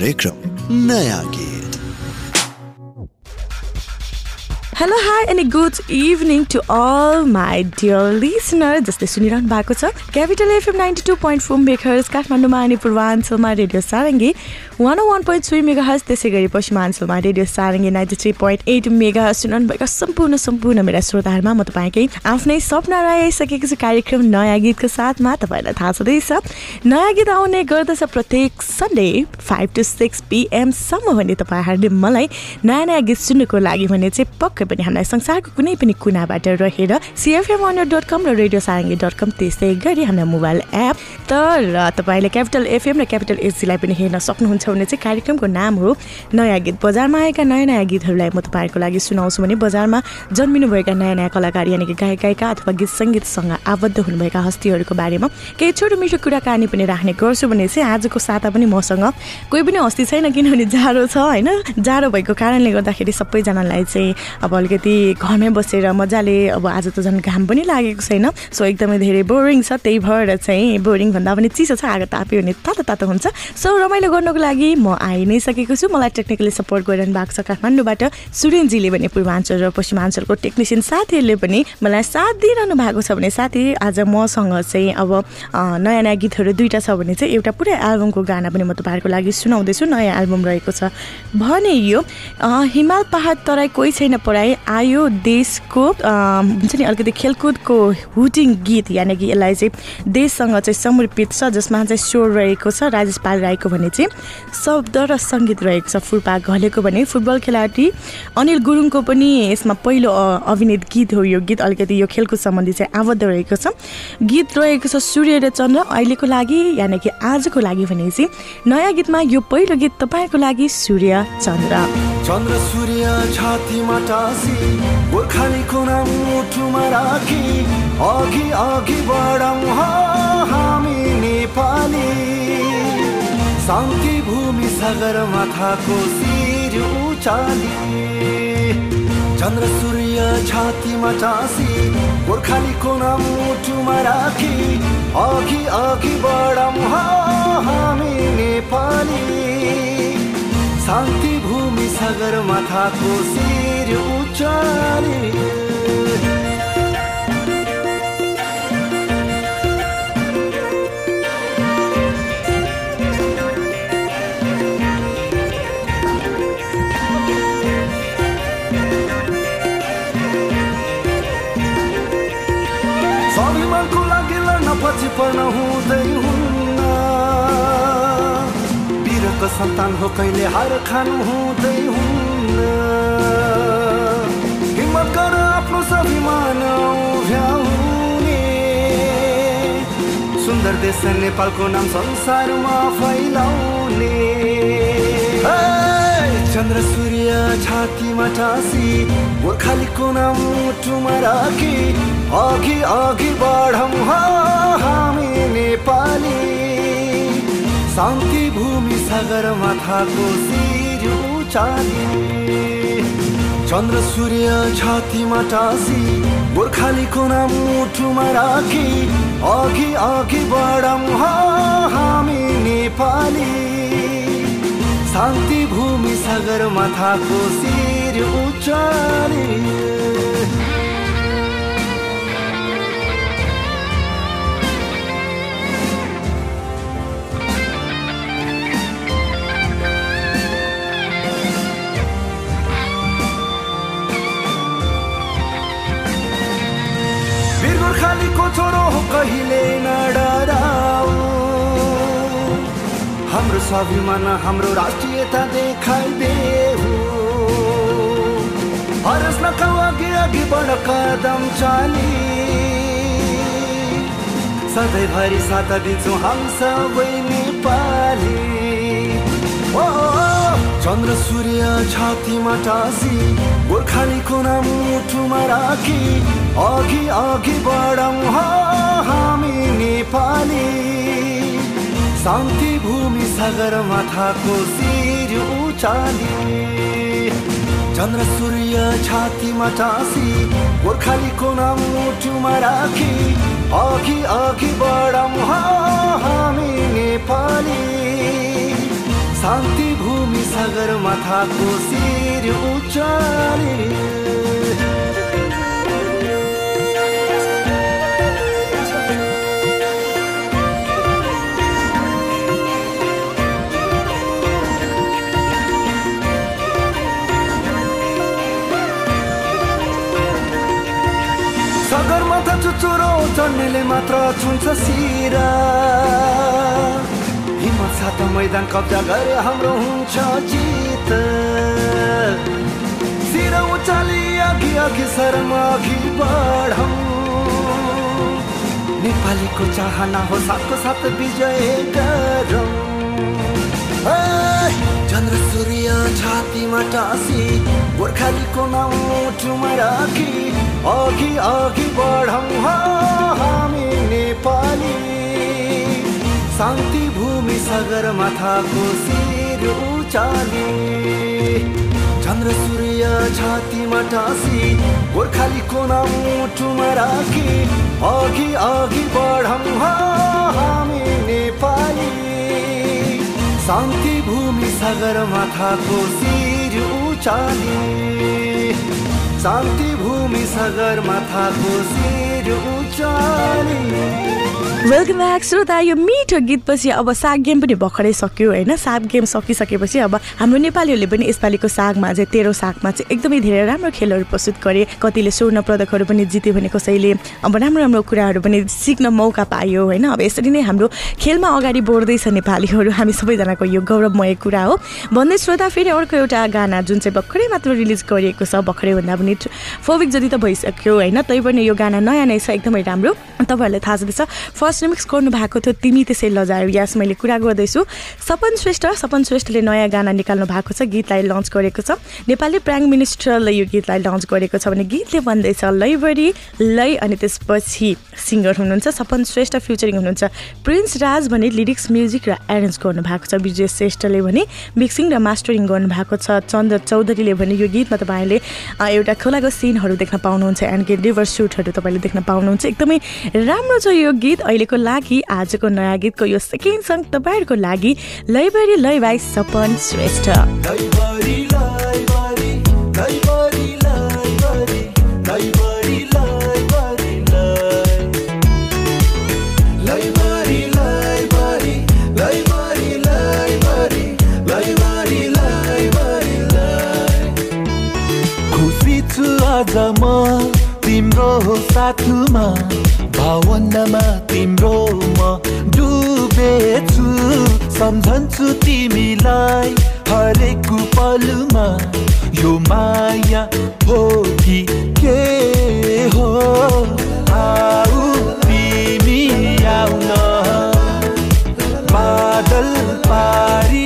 कार्यक्रम नया गीत hello hi and good evening to all my dear listener जसले सुनिरहनु भएको छ capital FM ninety two point four megahertz काठमाडौँमा अनि पूर्वाञ्चलमा radio Sarangi one O one point three megahertz त्यसै गरी पश्चिमाञ्चलमा radio Sarangi ninety three point eight megahertz सुनाउनुभएका सम्पूर्ण सम्पूर्ण मेरा श्रोताहरूमा म तपाईँकै आफ्नै सपना आइसकेको छु कार्यक्रम नयाँ गीतको साथमा। तपाईँलाई थाहा छँदैछ नयाँ गीत आउने गर्दछ प्रत्येक सन्डे फाइभ टु सिक्स पिएमसम्म भने तपाईँहरूले मलाई नयाँ नयाँ गीत सुन्नुको लागि भने चाहिँ पक्कै पनि हामीलाई संसारको कुनै पनि कुनाबाट रहेर सिएफएम अनर डट कम र रेडियो सारङ्गी डट कम त्यस्तै गरी हामीलाई मोबाइल एप तर तपाईँले क्यापिटल एफएम र क्यापिटल एचजीलाई पनि हेर्न सक्नुहुन्छ भने चाहिँ कार्यक्रमको नाम हो। नयाँ गीत बजारमा आएका नयाँ नयाँ गीतहरूलाई म तपाईँहरूको लागि सुनाउँछु भने बजारमा जन्मिनुभएका नयाँ नयाँ कलाकार यानि कि गायक गायिका अथवा गीत सङ्गीतसँग आबद्ध हुनुभएका हस्तीहरूको बारेमा केही छोटो मिठो कुराकानी पनि राख्ने गर्छु भने चाहिँ आजको साता पनि मसँग कोही पनि हस्ती छैन किनभने जाडो छ होइन? जाडो भएको कारणले गर्दाखेरि सबैजनालाई चाहिँ अब अलिकति घरमै बसेर मजाले अब आज त झन् घाम पनि लागेको छैन। सो एकदमै धेरै बोरिङ छ त्यही भएर चाहिँ बोरिङ भन्दा पनि चिसो छ आगो ताप्यो भने तातो तातो हुन्छ। सो रमाइलो गर्नको लागि म आइ नै सकेको छु। मलाई टेक्निकली सपोर्ट गरिरहनु भएको छ काठमाडौँबाट सुरेनजीले भने पूर्वाञ्चल र पश्चिमाञ्चलको टेक्निसियन साथीहरूले पनि मलाई साथ दिइरहनु भएको छ भने साथी आज मसँग चाहिँ अब नयाँ नयाँ गीतहरू दुइटा छ भने चाहिँ एउटा पुरै एल्बमको गाना पनि म तपाईँहरूको लागि सुनाउँदैछु। नयाँ एल्बम रहेको छ। भने यो हिमाल पहाड तराई कोही छैन आयो देशको हुन्छ नि अलिकति खेलकुदको हुटिङ गीत यानि कि यसलाई चाहिँ देशसँग चाहिँ समर्पित छ जसमा चाहिँ स्वर रहेको छ राजेश पाल राईको भने चाहिँ शब्द र सङ्गीत रहेको छ फुर्पा घलेको भने फुटबल खेलाडी। अनिल गुरुङको पनि यसमा पहिलो अभिनीत गीत हो यो गीत अलिकति यो खेलकुद सम्बन्धी चाहिँ आबद्ध रहेको छ। गीत रहेको छ सूर्य र चन्द्र अहिलेको लागि यानि कि आजको लागि भने चाहिँ नयाँ गीतमा यो पहिलो गीत तपाईँको लागि सूर्य चन्द्र। चन्द्र सूर्य छातीमा गोर्खालीको नाम मुठुमा राखी। अघि अघि बढौँ हामी नेपाली। शान्ति भूमि सागर माथाको शिर उचाली। चन्द्र सूर्य छातीमा टाँसी गोर्खालीको नाम मुठुमा राखी। अघि अघि बढौँ हामी नेपाली। शान्ति भूमि सागर माथाको शिर उचाली हार खानु हुँदै हुन्न। हिम्मत गर आफ्नो स्वाभिमान उभ्याउने सुन्दर देश नेपालको नाम संसारमा फैलाउने। चन्द्र सूर्य छातीमा टाँसी गोर्खालीको नाम मुटुमा राखी। अघि अघि बढौँ हामी नेपाली। शान्ति भूमि सागर माथाको शिर उचाली। चन्द्र सूर्य छातीमा टाँसी गोर्खालीको नाम मुटुमा राखी। अघि अघि बढौँ हामी नेपाली। शान्ति भूमि सागर माथाको शिर उचाली। गोर्खालीको छोरो कहिले हाम्रो स्वाभिमान हाम्रो राष्ट्रियता देखाइदेऊ। हरस नखाऊ अघि अघि कदम चाली। सधैँभरि साथ दिन्छौँ हम सबै नेपाली। ओ चन्द्र सूर्य छातीमा टाँसी गोर्खालीको नाम मुठुमा राखी अघि अघि बढौँ हामी नेपाली। शान्ति भूमि सागर माथाको शिर उचाली। चन्द्र सूर्य छातीमा टाँसी गोर्खालीको नाम मुटुमा राखी अघि अघि बढौँ हामी नेपाली। शान्ति भूमि सागर माथाको शिर उचाले। चढ्नेले मात्र छुन्छ सिरा हिम्मत साथ मैदान कब्जा गरे हाम्रो हुन्छ जित। सिर उचाली अघि अघि शर्म अघि बढौँ। नेपालीको चाहना हो साथको साथ विजय गरौँ। चन्द्र सूर्य छातीमा टाँसी गोर्खालीको नाउँ मुटुमा राखी। अघि अघि बढौँ हामी नेपाली। शान्ति भूमि सगरमाथाको शिर उचाली। चन्द्र सूर्य छातीमा टाँसी गोर्खालीको नाउँ मुटुमा राखी। अघि अघि बढौँ हामी नेपाली। शान्ति भूमि सगरमाथाको शिर उचाली शान्ति भूमि सगरमाथाको शिर उचाली। वेलकम ब्याक श्रोता यो मिठो गीतपछि अब साग गेम पनि भर्खरै सक्यो होइन। साग गेम सकिसकेपछि अब हाम्रो नेपालीहरूले पनि यसपालिको सागमा चाहिँ तेह्रो सागमा चाहिँ एकदमै धेरै राम्रो खेलहरू प्रस्तुत गरे। कतिले स्वर्ण पदकहरू पनि जित्यो भने कसैले अब राम्रो राम्रो कुराहरू पनि सिक्न मौका पायो होइन। अब यसरी नै हाम्रो खेलमा अगाडि बढ्दैछ नेपालीहरू। हामी सबैजनाको यो गौरवमय कुरा हो। भन्दै श्रोता फेरि अर्को एउटा गाना जुन चाहिँ भर्खरै मात्र रिलिज गरिएको छ भर्खरै भन्दा पनि फोर विक जति त भइसक्यो होइन तै पनि यो गाना नयाँ नै छ एकदमै राम्रो। तपाईँहरूलाई थाहा छँदैछ फर्स्ट रिमिक्स गर्नु भएको थियो तिमी त्यसै लजायो। यस मैले कुरा गर्दैछु। सपन श्रेष्ठ सपन श्रेष्ठले नयाँ गाना निकाल्नु भएको छ गीतलाई लन्च गरेको छ। नेपाली प्राइम मिनिस्टरले यो गीतलाई लन्च गरेको छ भने गीतले भन्दैछ लैबरी लै अनि त्यसपछि सिङ्गर हुनुहुन्छ सपन श्रेष्ठ फ्युचरिङ हुनुहुन्छ। प्रिन्स राज भने लिरिक्स म्युजिक र एरेन्ज गर्नु भएको छ। विजय श्रेष्ठले भने मिक्सिङ र मास्टरिङ गर्नु भएको छ। चन्द्र चौधरीले भने यो गीतमा तपाईँले अ, एउटा खोलाको सिनहरू देख्न पाउनुहुन्छ एन्ड के रिभर सुटहरू तपाईँले देख्न पाउनुहुन्छ। एकदमै राम्रो छ यो गीत। अहिलेको लागि आजको नयाँ गीतको यो सेकेन्ड सङ्ग तपाईँहरूको लागि लैबरी लै बाई सपन श्रेष्ठ। आज म तिम्रो साथमा भावनामा तिम्रो म डुबेछु सम्झन्छु तिमीलाई हरेक पलमा यो माया हो कि के हो? आऊ तिमी आउन। बादल पारी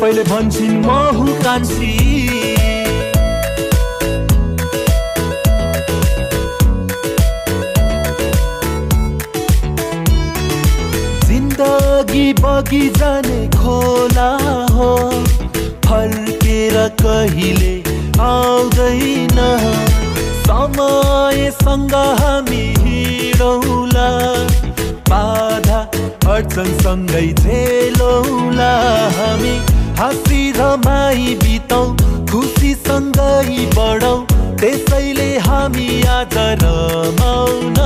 आफैले भन्छन् म हुँ कान्छी। खुसीसँगै बढौँ त्यसैले हामी आज रमाउन।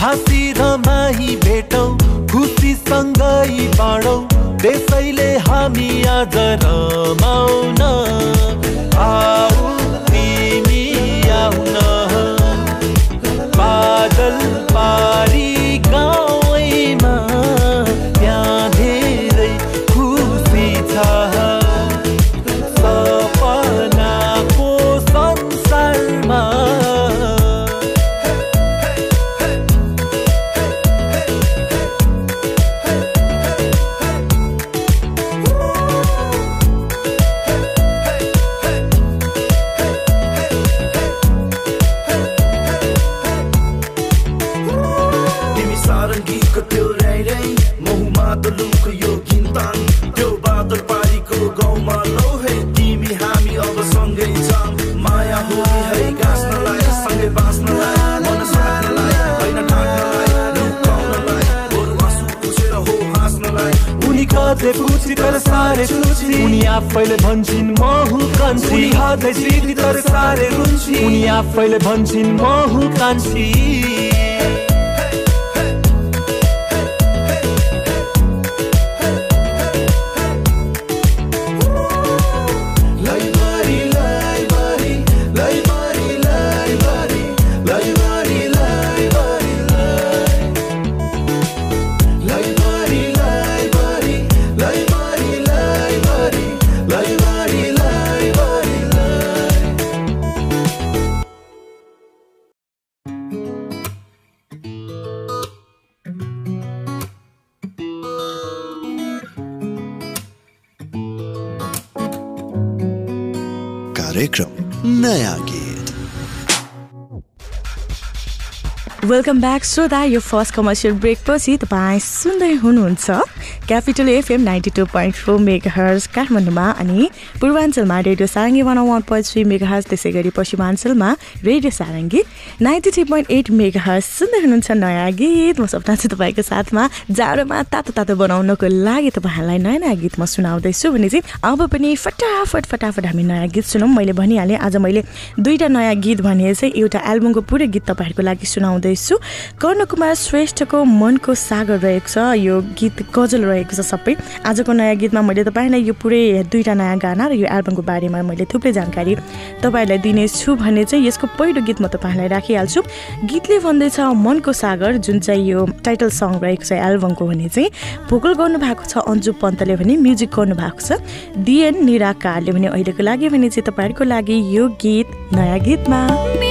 हाँसी रमाई भेटौँ खुसीसँगै बाँडौँ त्यसैले हामी आज रमाउन। आऊ सारे सुची उनी आफैले भन्छन् म हुँ कान्छी। हातै सिधी तर सारे रुन्ची उनी आफैले भन्छन् म हुँ कान्छी। वेलकम ब्याक श्रोता यो फर्स्ट कमर्सियल ब्रेकपछि तपाईँ सुन्दै हुनुहुन्छ। Capital FM ninety two point four megahertz काठमाडौँमा अनि पूर्वाञ्चलमा radio Sarangi one one point three megahertz त्यसै गरी पश्चिमाञ्चलमा radio Sarangi ninety three point eight megahertz सुन्दै हुनुहुन्छ नयाँ गीत। म सपना चाहिँ तपाईँको साथमा। जाडोमा तातो तातो बनाउनको लागि तपाईँहरूलाई नयाँ नयाँ गीत म सुनाउँदैछु भने चाहिँ अब पनि फटाफट फटाफट हामी नयाँ गीत सुनौँ। मैले भनिहालेँ आज मैले दुईवटा नयाँ गीत भने चाहिँ एउटा एल्बमको पुरै गीत तपाईँहरूको लागि सुनाउँदैछु। कर्णकुमार श्रेष्ठको मनको सागर रहेको छ। यो गीत गजल रहेको छ सबै। आजको नयाँ गीतमा मैले तपाईँलाई यो पुरै दुईवटा नयाँ गाना र यो एल्बमको बारेमा मैले थुप्रै जानकारी तपाईँहरूलाई दिनेछु भने चाहिँ यसको पहिलो गीत म तपाईँहरूलाई राखिहाल्छु। गीतले भन्दैछ मनको सागर जुन चाहिँ यो टाइटल सङ रहेको छ एल्बमको भने चाहिँ भोकल गर्नुभएको छ अन्जु पन्तले भने म्युजिक गर्नुभएको छ डिएन निराकारले भने अहिलेको लागि भने चाहिँ तपाईँहरूको लागि यो गीत नयाँ गीतमा।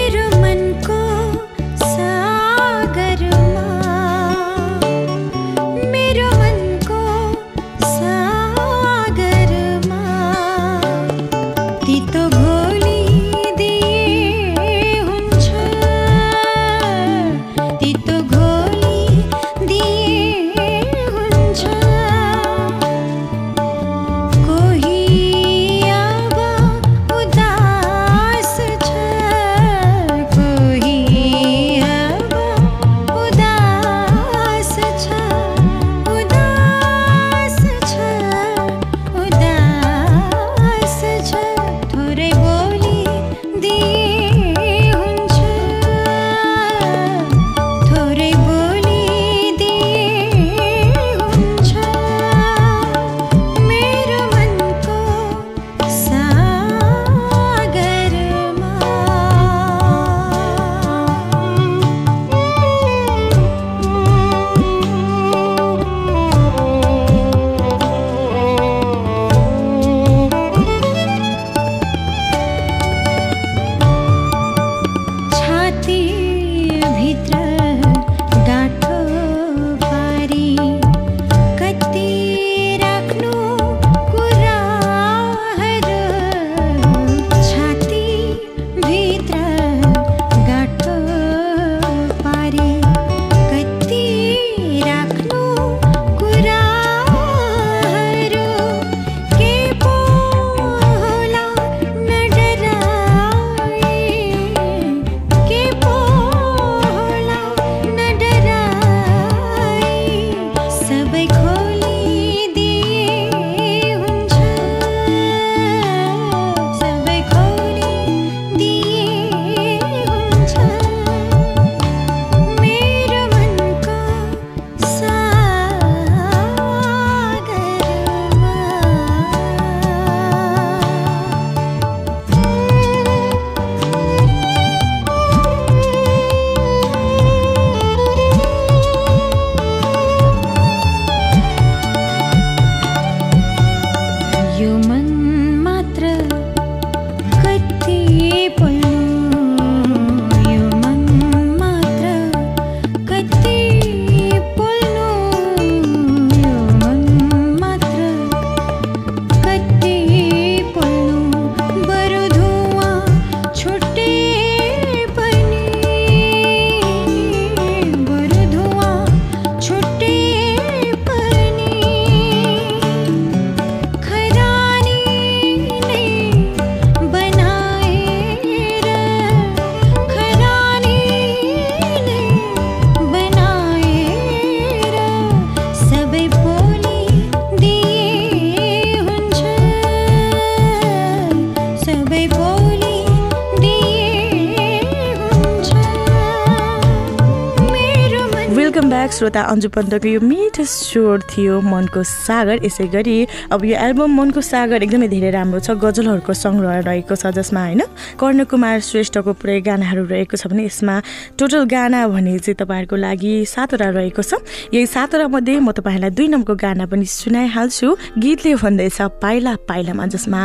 श्रोता अन्जु पन्तको यो मिठो स्वर थियो मनको सागर। यसै गरी अब यो एल्बम मनको सागर एकदमै धेरै राम्रो छ गजलहरूको सङ्ग्रह रहेको छ जसमा होइन कर्णकुमार श्रेष्ठको पुरै गानाहरू रहेको छ भने यसमा टोटल गाना भने चाहिँ तपाईँहरूको लागि सातवटा रहेको छ। यही सातवटा मध्ये म तपाईँहरूलाई दुई नम्बरको गाना पनि सुनाइहाल्छु। गीतले भन्दैछ पाइला पाइलामा जसमा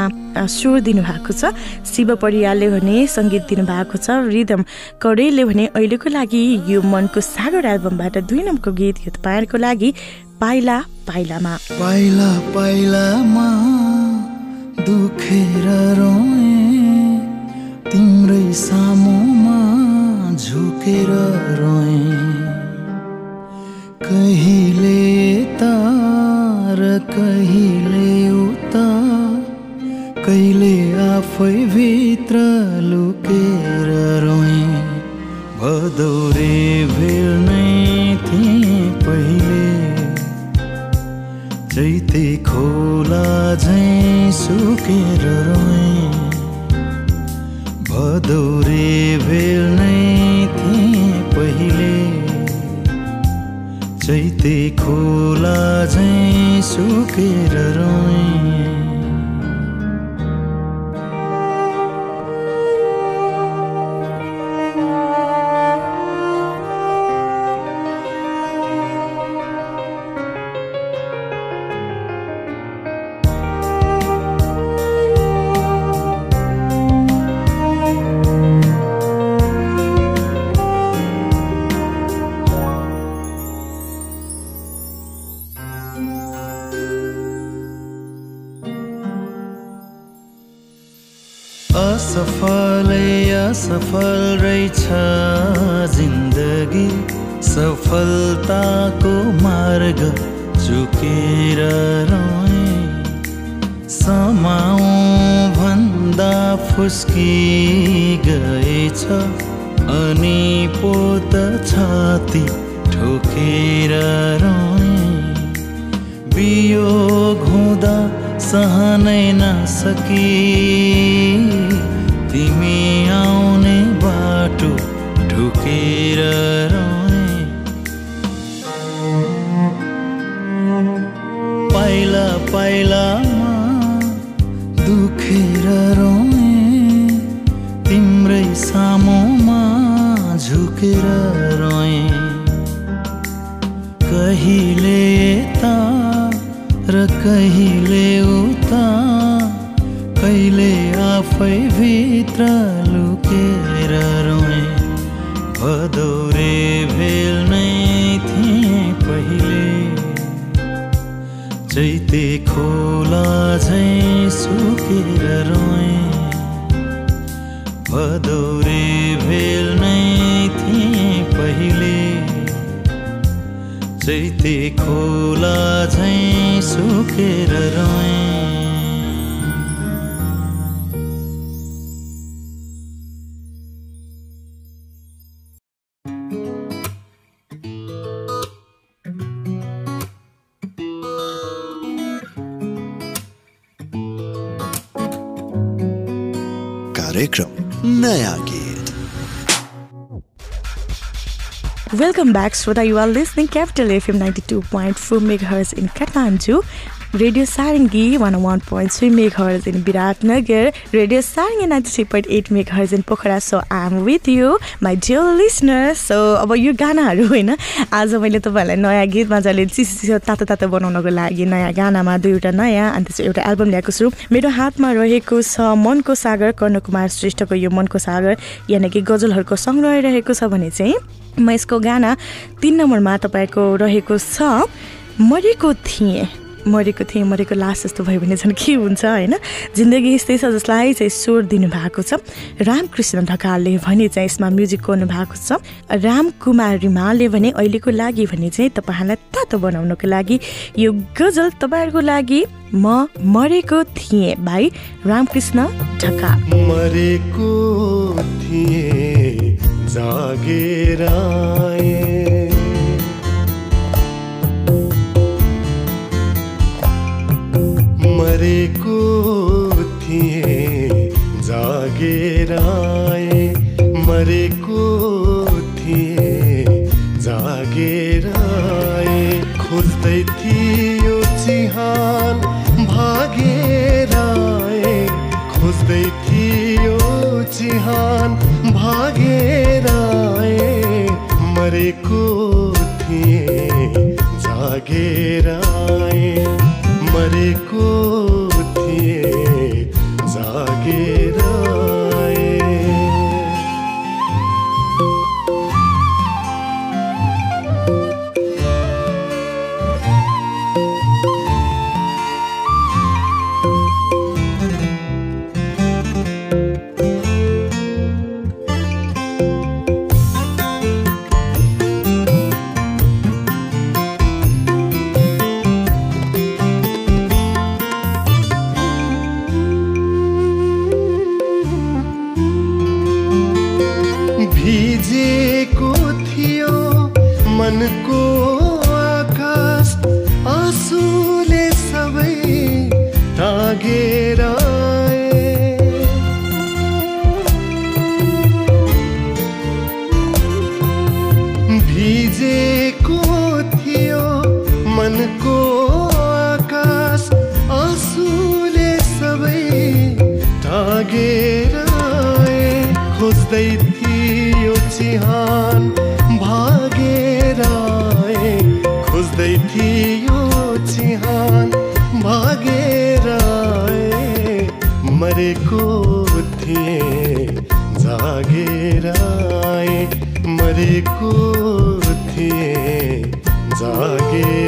स्वर दिनुभएको छ। शिव परियालले भने सङ्गीत दिनुभएको छ। रिदम कडेलले भने अहिलेको लागि यो मनको सागर एल्बमबाट दुई नम्बरको गीत यो तपाईँहरूको लागि पाइला पाइलामा। पाइला पाइलामा दुखेर रोएँ तिम्रै सामुमा झुकेर रोएँ। कहिले यता र कहिले उता कहिले आफै भित्र गएछ। अनि पोत छाती ठोकेर रोएँ वियोग हुँदा सहनै नसकी। तिमी आउने बाटो रोएँ पाइला पाइलामा दुखेर रोएँ तिम्रै सामुमा झुकेर रोएँ। कहिले यता र कहिले उता कहिले आफै भित्र लुकेर रोएँ। भदौरे भेल नै थिएँ पहिले। चैते खोला झैँ सुकेर रोएँ। भदौरे भेल नै थिएँ पहिले। चैते खोला झैँ सुकेर रोएँ कार्यक्रम। नया गीत वेलकम ब्याक श्रोता you're listening capital FM ninety two point four megahertz in Kathmandu radio Sarangi one one point three megahertz in Biratnagar. Radio Sarangi ninety three point eight megahertz in Pokhara. So I am with you my dear listener so अब यो गानाहरू होइन आज मैले तपाईँहरूलाई नयाँ गीत मजाले चिसो चिसो तातो तातो बनाउनको लागि नयाँ गानामा दुईवटा नयाँ अनि एउटा एल्बम ल्याएको छु। मेरो हातमा रहेको छ मनको सागर कर्णकुमार श्रेष्ठको यो मनको सागर यानि कि गजलहरूको सङ्ग्रह रहेको छ भने चाहिँ म यसको गाना तिन नम्बरमा तपाईँको रहेको छ मरेको थिएँ। मरेको थिएँ मरेको लास जस्तो भयो भने झन् के हुन्छ होइन? जिन्दगी यस्तै छ जसलाई चाहिँ स्वर दिनुभएको छ। रामकृष्ण ढकालले भने चाहिँ यसमा म्युजिक गर्नु भएको छ। रामकुमार रिमालले भने अहिलेको लागि भने चाहिँ तपाईँहरूलाई तातो बनाउनको लागि। यो गजल तपाईँहरूको लागि म मरेको थिएँ भाइ रामकृष्ण ढकाल। मरेको थिए जागेर मरेको थिए जागेर आए। मरेको थिए जागेर आए। खोज्दै थियो खोज्दै थियो चिहान। भागेर आए खोज्दै थियो चिहान। भागेर आए मरेको थिए। जागेर आए मरेको थिए। जागेर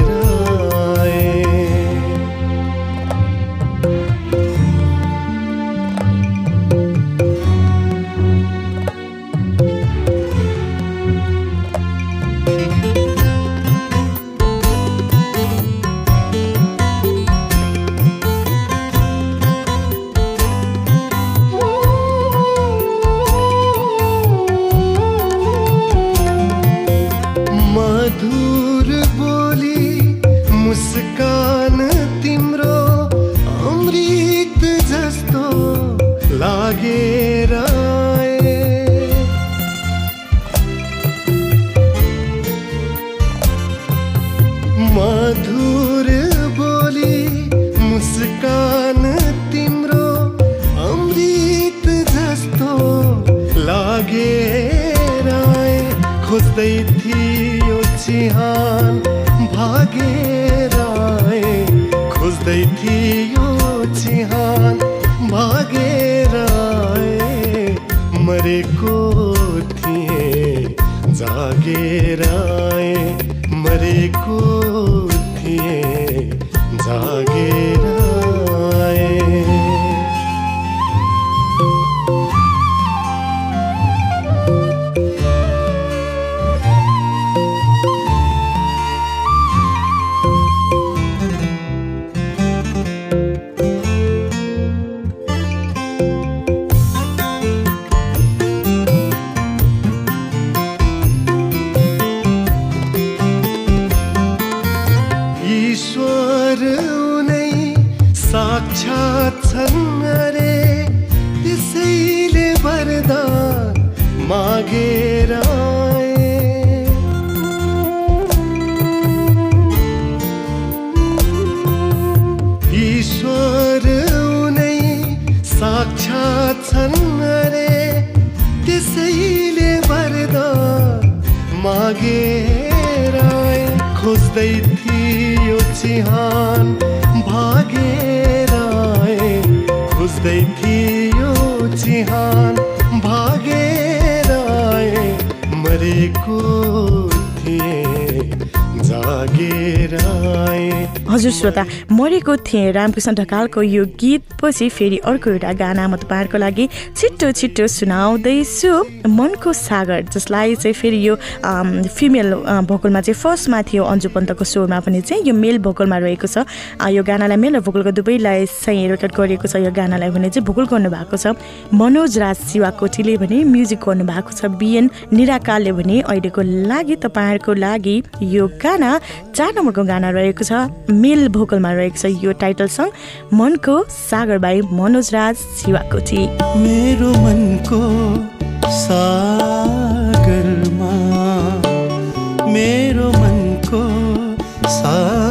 खोज्दै थियो चिहान भागेर आए मरेको थिए जागेर आए मरेको थिए जागेर हजुर श्रोता मरेको थिएँ। रामकृष्ण ढकालको यो गीतपछि फेरि अर्को एउटा गाना म तपाईँहरूको लागि छिट्टो छिट्टो सुनाउँदैछु। मनको सागर जसलाई चाहिँ फेरि यो फिमेल भोकलमा चाहिँ फर्स्टमा थियो अन्जु पन्तको स्वरमा पनि चाहिँ यो मेल भोकलमा रहेको छ। यो गानालाई मेल र भोकलको दुवैलाई चाहिँ रेकर्ड गरिएको छ। यो गानालाई भने चाहिँ भोकल गर्नुभएको छ। मनोज राज शिवाकोटीले भने म्युजिक गर्नुभएको छ। बिएन निराकारले भने अहिलेको लागि तपाईँहरूको लागि यो गाना चार नम्बरको गाना रहेको छ। मेल भोकलमा रहेको छ यो टाइटल सङ्ग मनको सागर बाई मनोज राज शिवाकोटी मेरो मनको सागरमा मेरो मनको सागरमा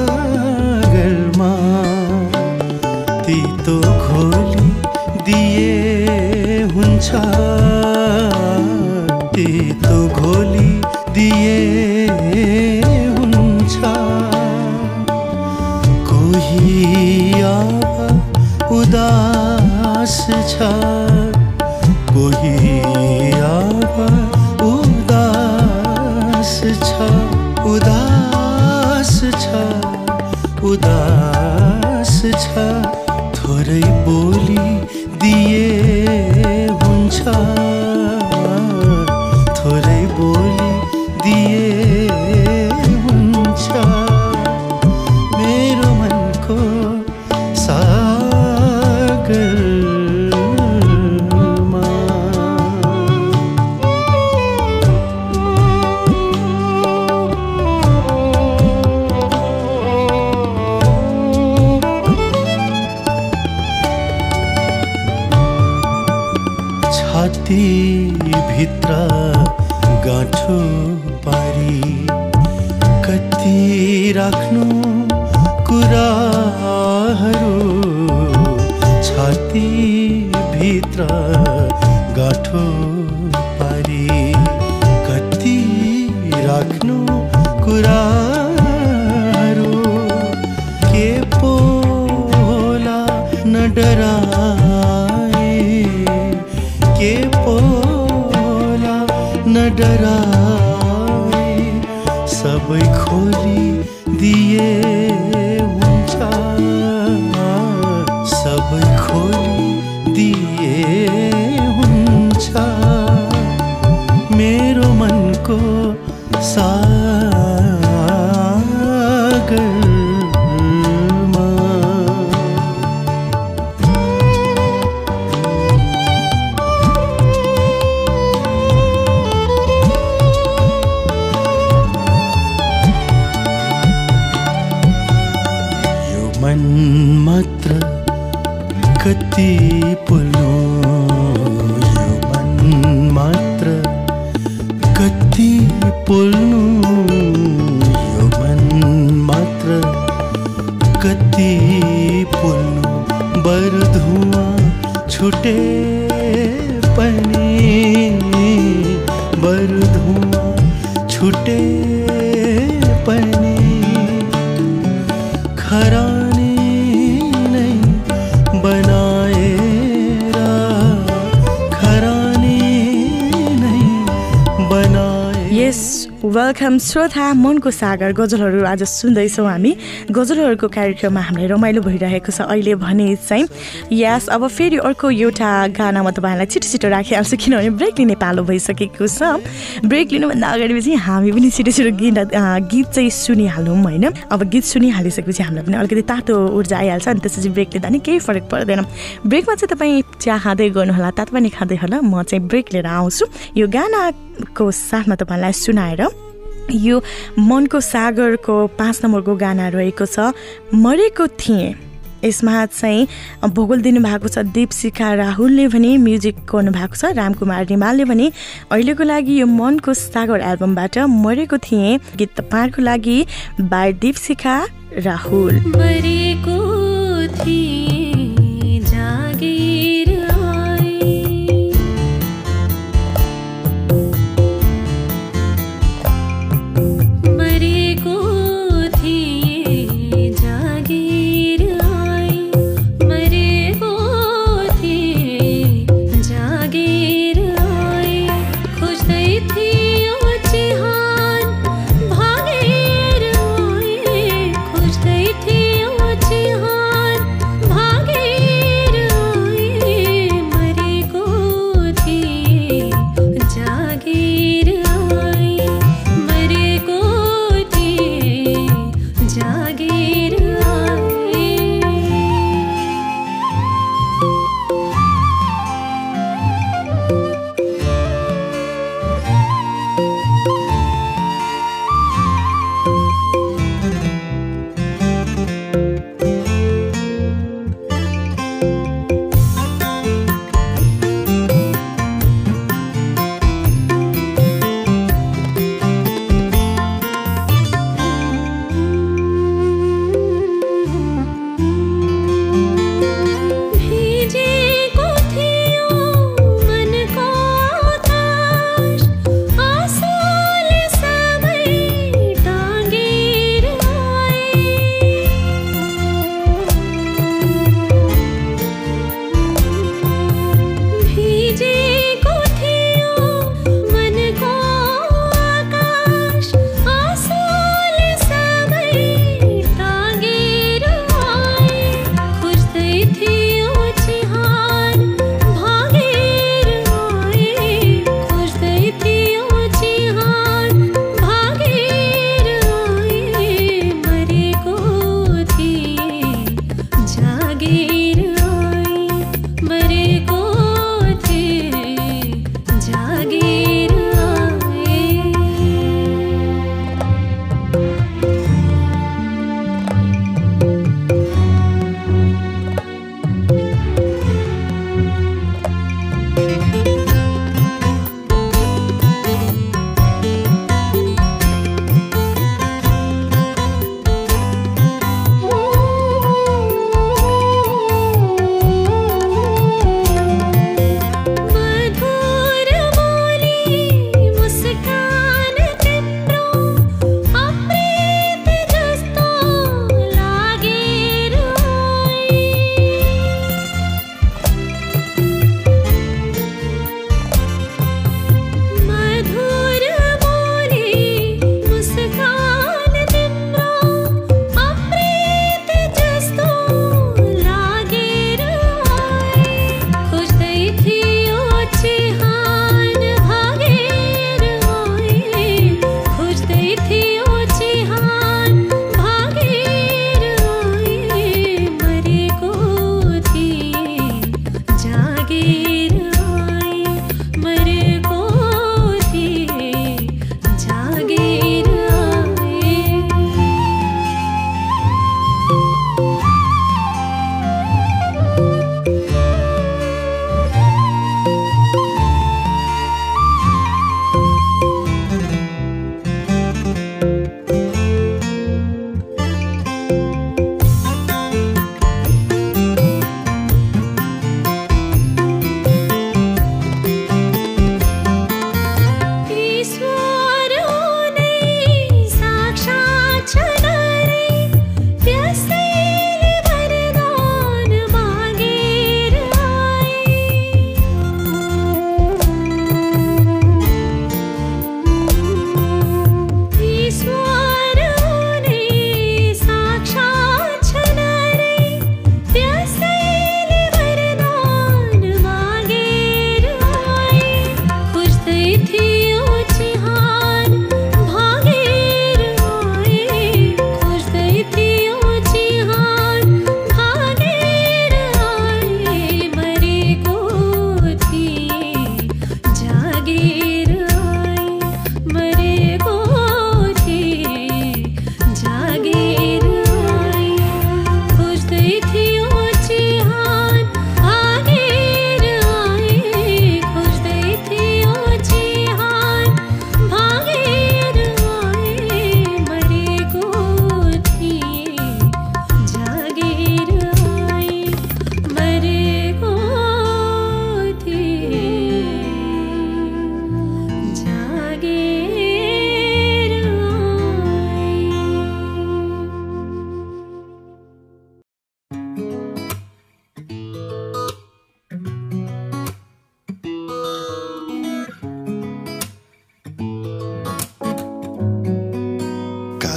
उदास छ कोही अब उदास छ उदास छ उदास छ थोरै बोली दिए हुन्छ। वेलकम श्रोता मनको सागर गजलहरू आज सुन्दैछौँ हामी। गजलहरूको कार्यक्रममा हामीलाई रमाइलो भइरहेको छ। अहिले भने चाहिँ यस अब फेरि अर्को एउटा गाना म तपाईँहरूलाई छिटो छिटो राखिहाल्छु किनभने ब्रेक लिने पालो भइसकेको छ। ब्रेक लिनुभन्दा अगाडि चाहिँ हामी पनि छिटो छिटो गीत गीत चाहिँ सुनिहालौँ होइन? अब गीत सुनिहालिसकेपछि हामीलाई पनि अलिकति तातो ऊर्जा आइहाल्छ अनि त्यसपछि ब्रेक लिँदा नि केही फरक पर्दैन। ब्रेकमा चाहिँ तपाईँ चिया खाँदै गर्नुहोला तातो पनि खाँदै होला। म चाहिँ ब्रेक लिएर आउँछु। यो गानाको साथमा तपाईँलाई सुनाएर यो मनको सागरको पाँच नम्बरको गाना रहेको छ मरेको थिएँ। यसमा चाहिँ भूगोल दिनुभएको छ दीपशिखा राहुलले भने म्युजिक गर्नुभएको छ रामकुमार रिमालले भने। अहिलेको लागि यो मनको सागर एल्बमबाट मरेको थिएँ। गीत तपाईँहरूको लागि बाई दीपशिखा राहुल। मरेको थिएँ।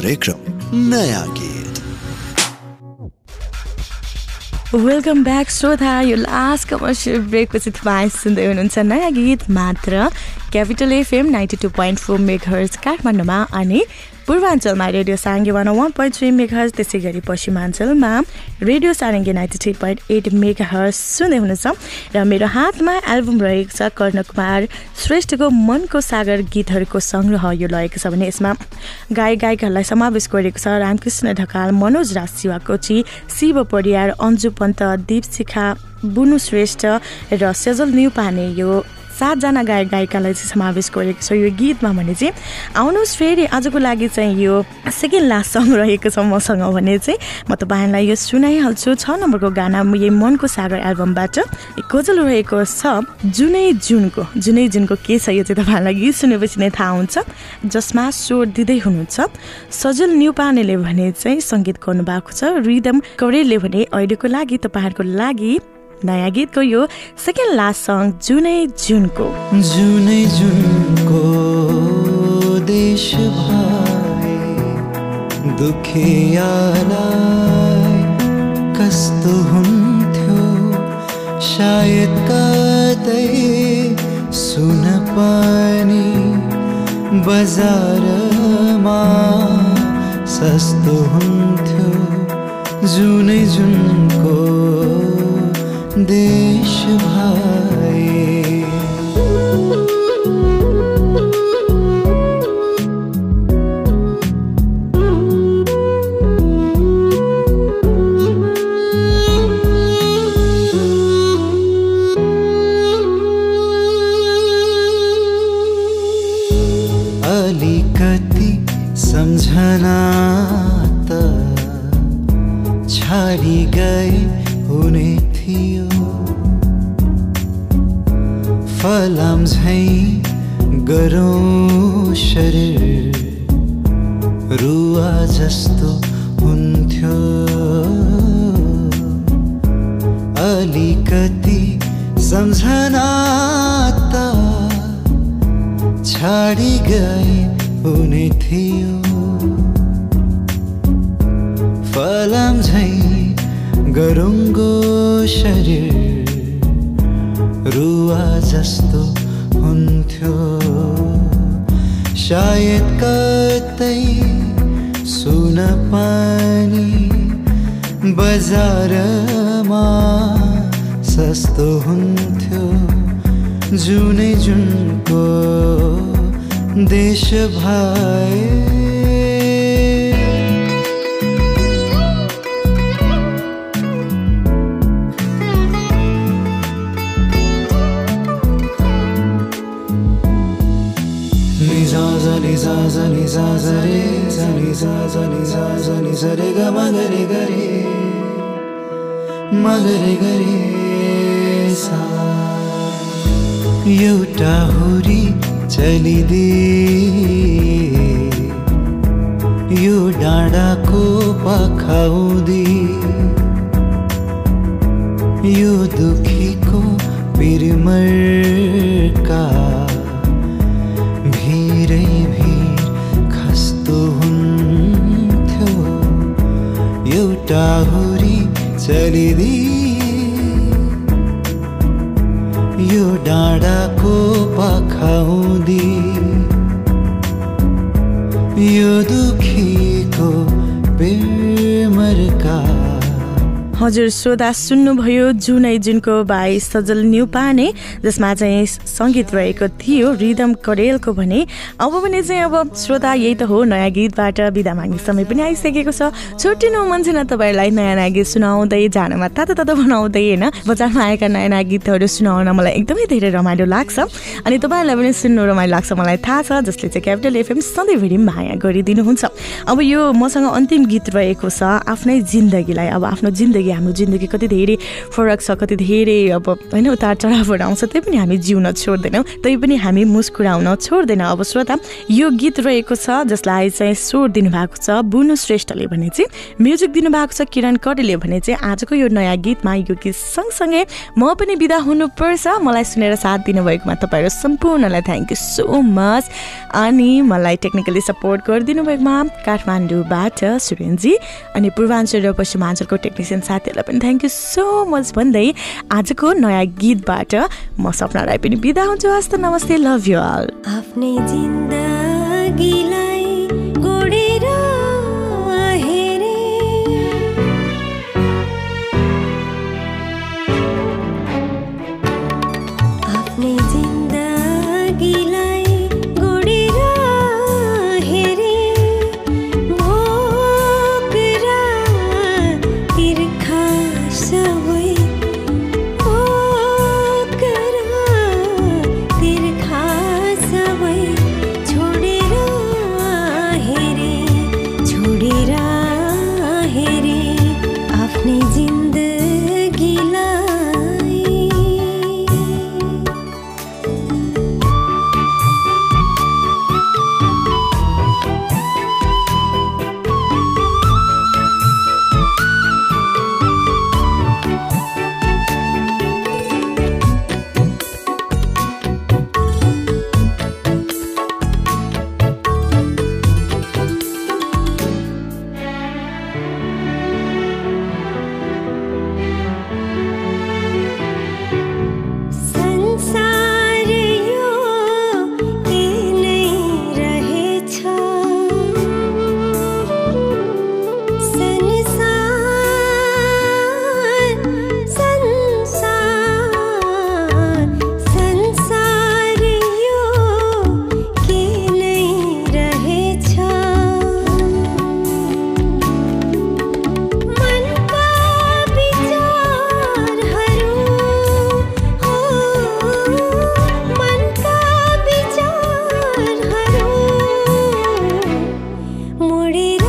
कार्यक्रम नया गीत। वेलकम ब्याक श्रोता यो लास्ट कमर्सियल ब्रेकपछि तपाईँ सुन्दै हुनुहुन्छ नयाँ गीत मात्र capital FM ninety two point four megahertz काठमाडौँमा अनि पूर्वाञ्चलमा radio Sarangi one one point three megahertz त्यसै गरी पश्चिमाञ्चलमा radio Sarangi ninety three point eight megahertz सुन्दै हुनुहुन्छ। र मेरो हातमा एल्बम रहेको छ कर्ण कुमार श्रेष्ठको मनको सागर गीतहरूको सङ्ग्रह यो रहेको छ भने यसमा गायक गायिकाहरूलाई समावेश गरेको छ रामकृष्ण ढकाल मनोज राज शिवाकोची शिव परियार अन्जु पन्त दीपशिखा बुनु श्रेष्ठ र सेजल न्युपाने यो सातजना गायक गायिकालाई चाहिँ समावेश गरेको छ यो गीतमा भने चाहिँ आउनुहोस् फेरि आजको लागि चाहिँ यो सेकेन्ड लास्ट सङ्ग रहेको छ मसँग भने चाहिँ म तपाईँलाई यो सुनाइहाल्छु। छ नम्बरको गाना यही मनको सागर एल्बमबाट गजल रहेको छ जुनै जुनको। जुनै जुनको के छ यो चाहिँ तपाईँहरूलाई गीत सुनेपछि नै थाहा हुन्छ। जसमा स्वर दिँदै हुनुहुन्छ सजल न्युपानेले भने चाहिँ सङ्गीत गर्नुभएको छ। रिदम कौरेलले भने अहिलेको लागि तपाईँहरूको लागि नयाँ गीतको यो सेकेन्ड लास्ट सङ जुनै जुनको। जुनै जुनको देश दुखियालाई कस्तो हुन्थ्यो सायद कतै सुन पनि बजारमा सस्तो हुन्थ्यो जुनै जुनको देश भाइ सुन पानी बजारमा सस्तो हुन्थ्यो। जुनै जुनको देश भाइ Niza za niza जानि जानि जानि जानि जरेगा मगरे गरे, मगरे गरे साई यो टाहुरी चलि दे, यो डाणा को पाखाऊ दे, यो दुखी को पिर्मर्ण हुरी चलिदिए यो डाँडाको पाखाउँदी यो दुखीको बेमरका हजुर श्रोता सुन्नुभयो जुनै जुनको भाइ सजल न्युपाने जसमा चाहिँ सङ्गीत रहेको थियो रिदम करेलको भने। अब भने चाहिँ अब श्रोता यही त हो नयाँ गीतबाट बिदा माग्ने समय पनि आइसकेको छ। छुट्टिनु मन छैन तपाईँहरूलाई नयाँ नयाँ गीत सुनाउँदै जानमा तातो तातो बनाउँदै होइन? बजारमा आएका नयाँ नयाँ गीतहरू सुनाउन मलाई एकदमै धेरै रमाइलो लाग्छ। अनि तपाईँहरूलाई पनि सुन्नु रमाइलो लाग्छ मलाई थाहा छ जसले चाहिँ क्यापिटल एफएम सधैँभरि माया गरिदिनुहुन्छ। अब यो मसँग अन्तिम गीत रहेको छ आफ्नै जिन्दगीलाई अब आफ्नो जिन्दगी लागि हाम्रो जिन्दगी कति धेरै फरक छ कति धेरै अब होइन उतार चढावहरू आउँछ त्यही पनि हामी जिउन छोड्दैनौँ। त्यही पनि हामी मुस्कुराउन छोड्दैनौँ। अब श्रोता यो गीत रहेको छ जसलाई चाहिँ स्वर दिनुभएको छ बुनु श्रेष्ठले भने चाहिँ म्युजिक दिनुभएको छ किरण कडेले भने चाहिँ आजको यो नयाँ गीतमा यो गीत सँगसँगै म पनि बिदा हुनुपर्छ। मलाई सुनेर साथ दिनुभएकोमा तपाईँहरू सम्पूर्णलाई थ्याङ्क यू सो मच अनि मलाई टेक्निकली सपोर्ट गरिदिनु भएकोमा काठमाडौँबाट सुरेनजी अनि पूर्वाञ्चल र पश्चिमाञ्चलको टेक्निसियन साथीहरूलाई पनि थ्याङ्क यू सो मच भन्दै आजको नयाँ गीतबाट म सपना राई पनि बिदा हुन्छु। हस्त नमस्ते लभ यु अल आफ्नै পড়ে